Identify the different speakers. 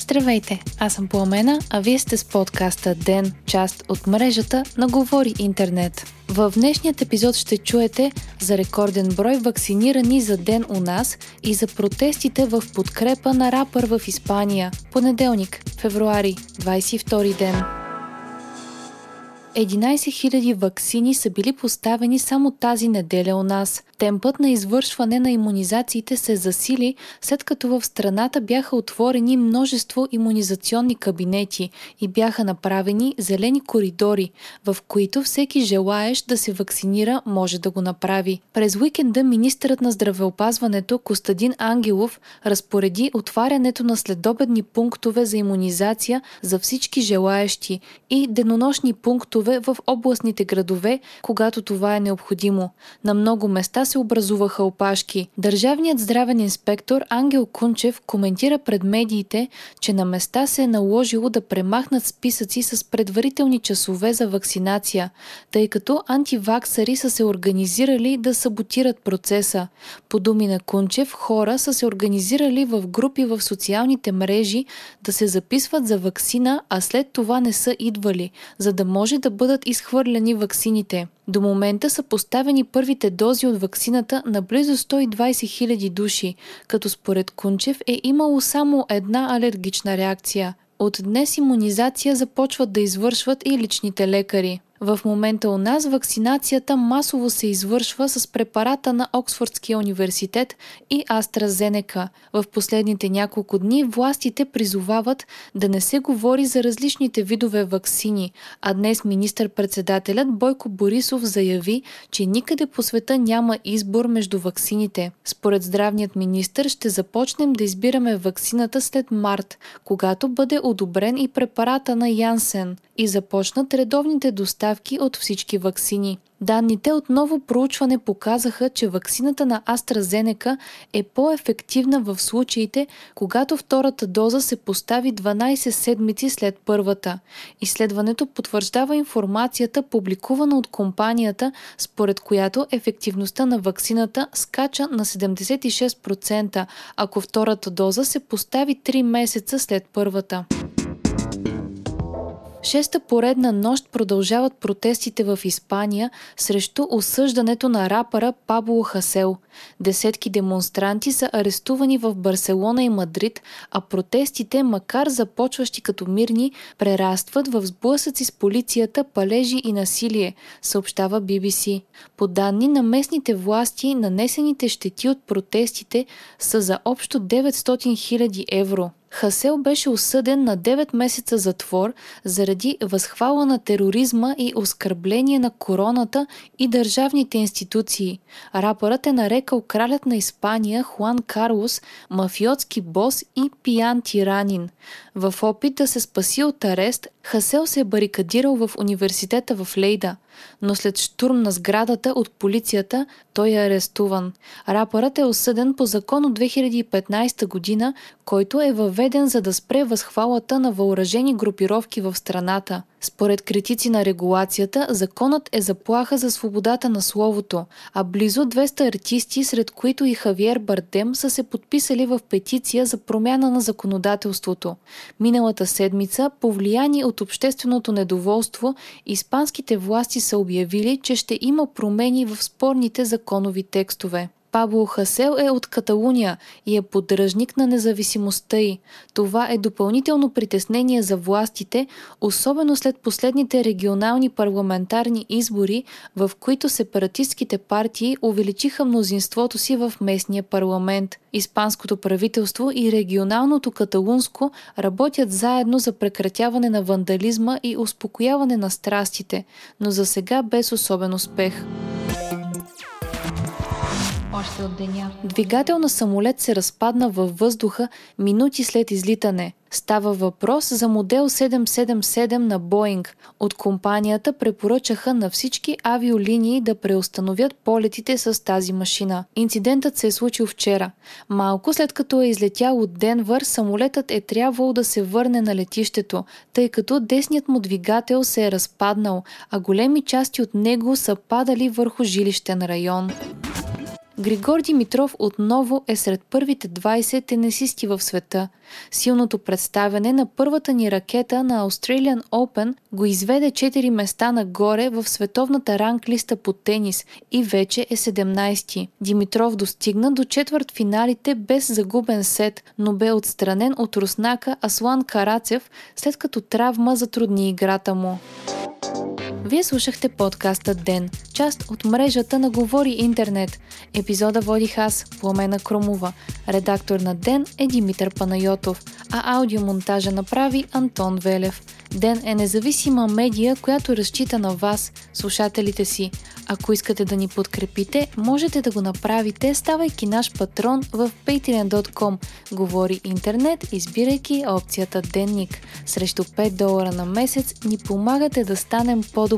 Speaker 1: Здравейте, аз съм Пламена, а вие сте с подкаста Ден, част от мрежата на Говори Интернет. В днешният епизод ще чуете за рекорден брой вакцинирани за ден у нас и за протестите в подкрепа на рапър в Испания. Понеделник, февруари, 22 ден. 11 000 вакцини са били поставени само тази неделя у нас. Темпът на извършване на иммунизациите се засили, след като в страната бяха отворени множество иммунизационни кабинети и бяха направени зелени коридори, в които всеки желаещ да се вакцинира може да го направи. През уикенда министърът на здравеопазването Костадин Ангелов разпореди отварянето на следобедни пунктове за иммунизация за всички желаещи и денонощни пунктове в областните градове, когато това е необходимо. На много места се образуваха опашки. Държавният здравен инспектор Ангел Кунчев коментира пред медиите, че на места се е наложило да премахнат списъци с предварителни часове за вакцинация, тъй като антиваксари са се организирали да саботират процеса. По думи на Кунчев, хора са се организирали в групи в социалните мрежи да се записват за вакцина, а след това не са идвали, за да може да бъдат изхвърлени ваксините. До момента са поставени първите дози от ваксината на близо 120 000 души, като според Кунчев е имало само една алергична реакция. От днес иммунизация започват да извършват и личните лекари. В момента у нас вакцинацията масово се извършва с препарата на Оксфордския университет и AstraZeneca. В последните няколко дни властите призовават да не се говори за различните видове вакцини, а днес министър-председателят Бойко Борисов заяви, че никъде по света няма избор между вакцините. Според здравният министр ще започнем да избираме вакцината след март, когато бъде одобрен и препарата на Янсен и започнат редовните доставки от всички вакцини. Данните от ново проучване показаха, че ваксината на AstraZeneca е по-ефективна в случаите, когато втората доза се постави 12 седмици след първата. Изследването потвърждава информацията, публикувана от компанията, според която ефективността на ваксината скача на 76%, ако втората доза се постави 3 месеца след първата. Шеста поредна нощ продължават протестите в Испания срещу осъждането на рапъра Пабло Хасел. Десетки демонстранти са арестувани в Барселона и Мадрид, а протестите, макар започващи като мирни, прерастват в сблъсъци с полицията, палежи и насилие, съобщава BBC. По данни на местните власти, нанесените щети от протестите са за общо 900 000 евро. Хасел беше осъден на 9 месеца затвор заради възхвала на тероризма и оскърбление на короната и държавните институции. Рапърът е нарекал кралят на Испания Хуан Карлос мафиотски бос и пиян тиранин. В опит да се спаси от арест, Хасел се е барикадирал в университета в Лейда, но след штурм на сградата от полицията той е арестуван. Рапърът е осъден по закон от 2015 година, който е въведен за да спре възхвалата на въоръжени групировки в страната. Според критици на регулацията, законът е заплаха за свободата на словото, а близо 200 артисти, сред които и Хавиер Бардем, са се подписали в петиция за промяна на законодателството. Миналата седмица, повлияни от общественото недоволство, испанските власти са обявили, че ще има промени в спорните законови текстове. Пабло Хасел е от Каталуния и е поддръжник на независимостта й. Това е допълнително притеснение за властите, особено след последните регионални парламентарни избори, в които сепаратистските партии увеличиха мнозинството си в местния парламент. Испанското правителство и регионалното каталунско работят заедно за прекратяване на вандализма и успокояване на страстите, но за сега без особен успех още от деня. Двигател на самолет се разпадна във въздуха минути след излитане. Става въпрос за модел 777 на Боинг. От компанията препоръчаха на всички авиолинии да преустановят полетите с тази машина. Инцидентът се е случил вчера. Малко след като е излетял от Денвър, самолетът е трябвало да се върне на летището, тъй като десният му двигател се е разпаднал, а големи части от него са падали върху жилищен район. Григор Димитров отново е сред първите 20 тенесисти в света. Силното представяне на първата ни ракета на Australian Open го изведе 4 места нагоре в световната ранглиста по тенис и вече е 17-ти. Димитров достигна до четвърт финалите без загубен сет, но бе отстранен от руснака Аслан Карацев, след като травма затрудни играта му. Вие слушахте подкаста Ден, част от мрежата на Говори Интернет. Епизода водих аз, Пламена Кромова. Редактор на Ден е Димитър Панайотов, а аудиомонтажа направи Антон Велев. Ден е независима медия, която разчита на вас, слушателите си. Ако искате да ни подкрепите, можете да го направите, ставайки наш патрон в patreon.com. Говори интернет, избирайки опцията Денник. Срещу 5 долара на месец ни помагате да станем по-добри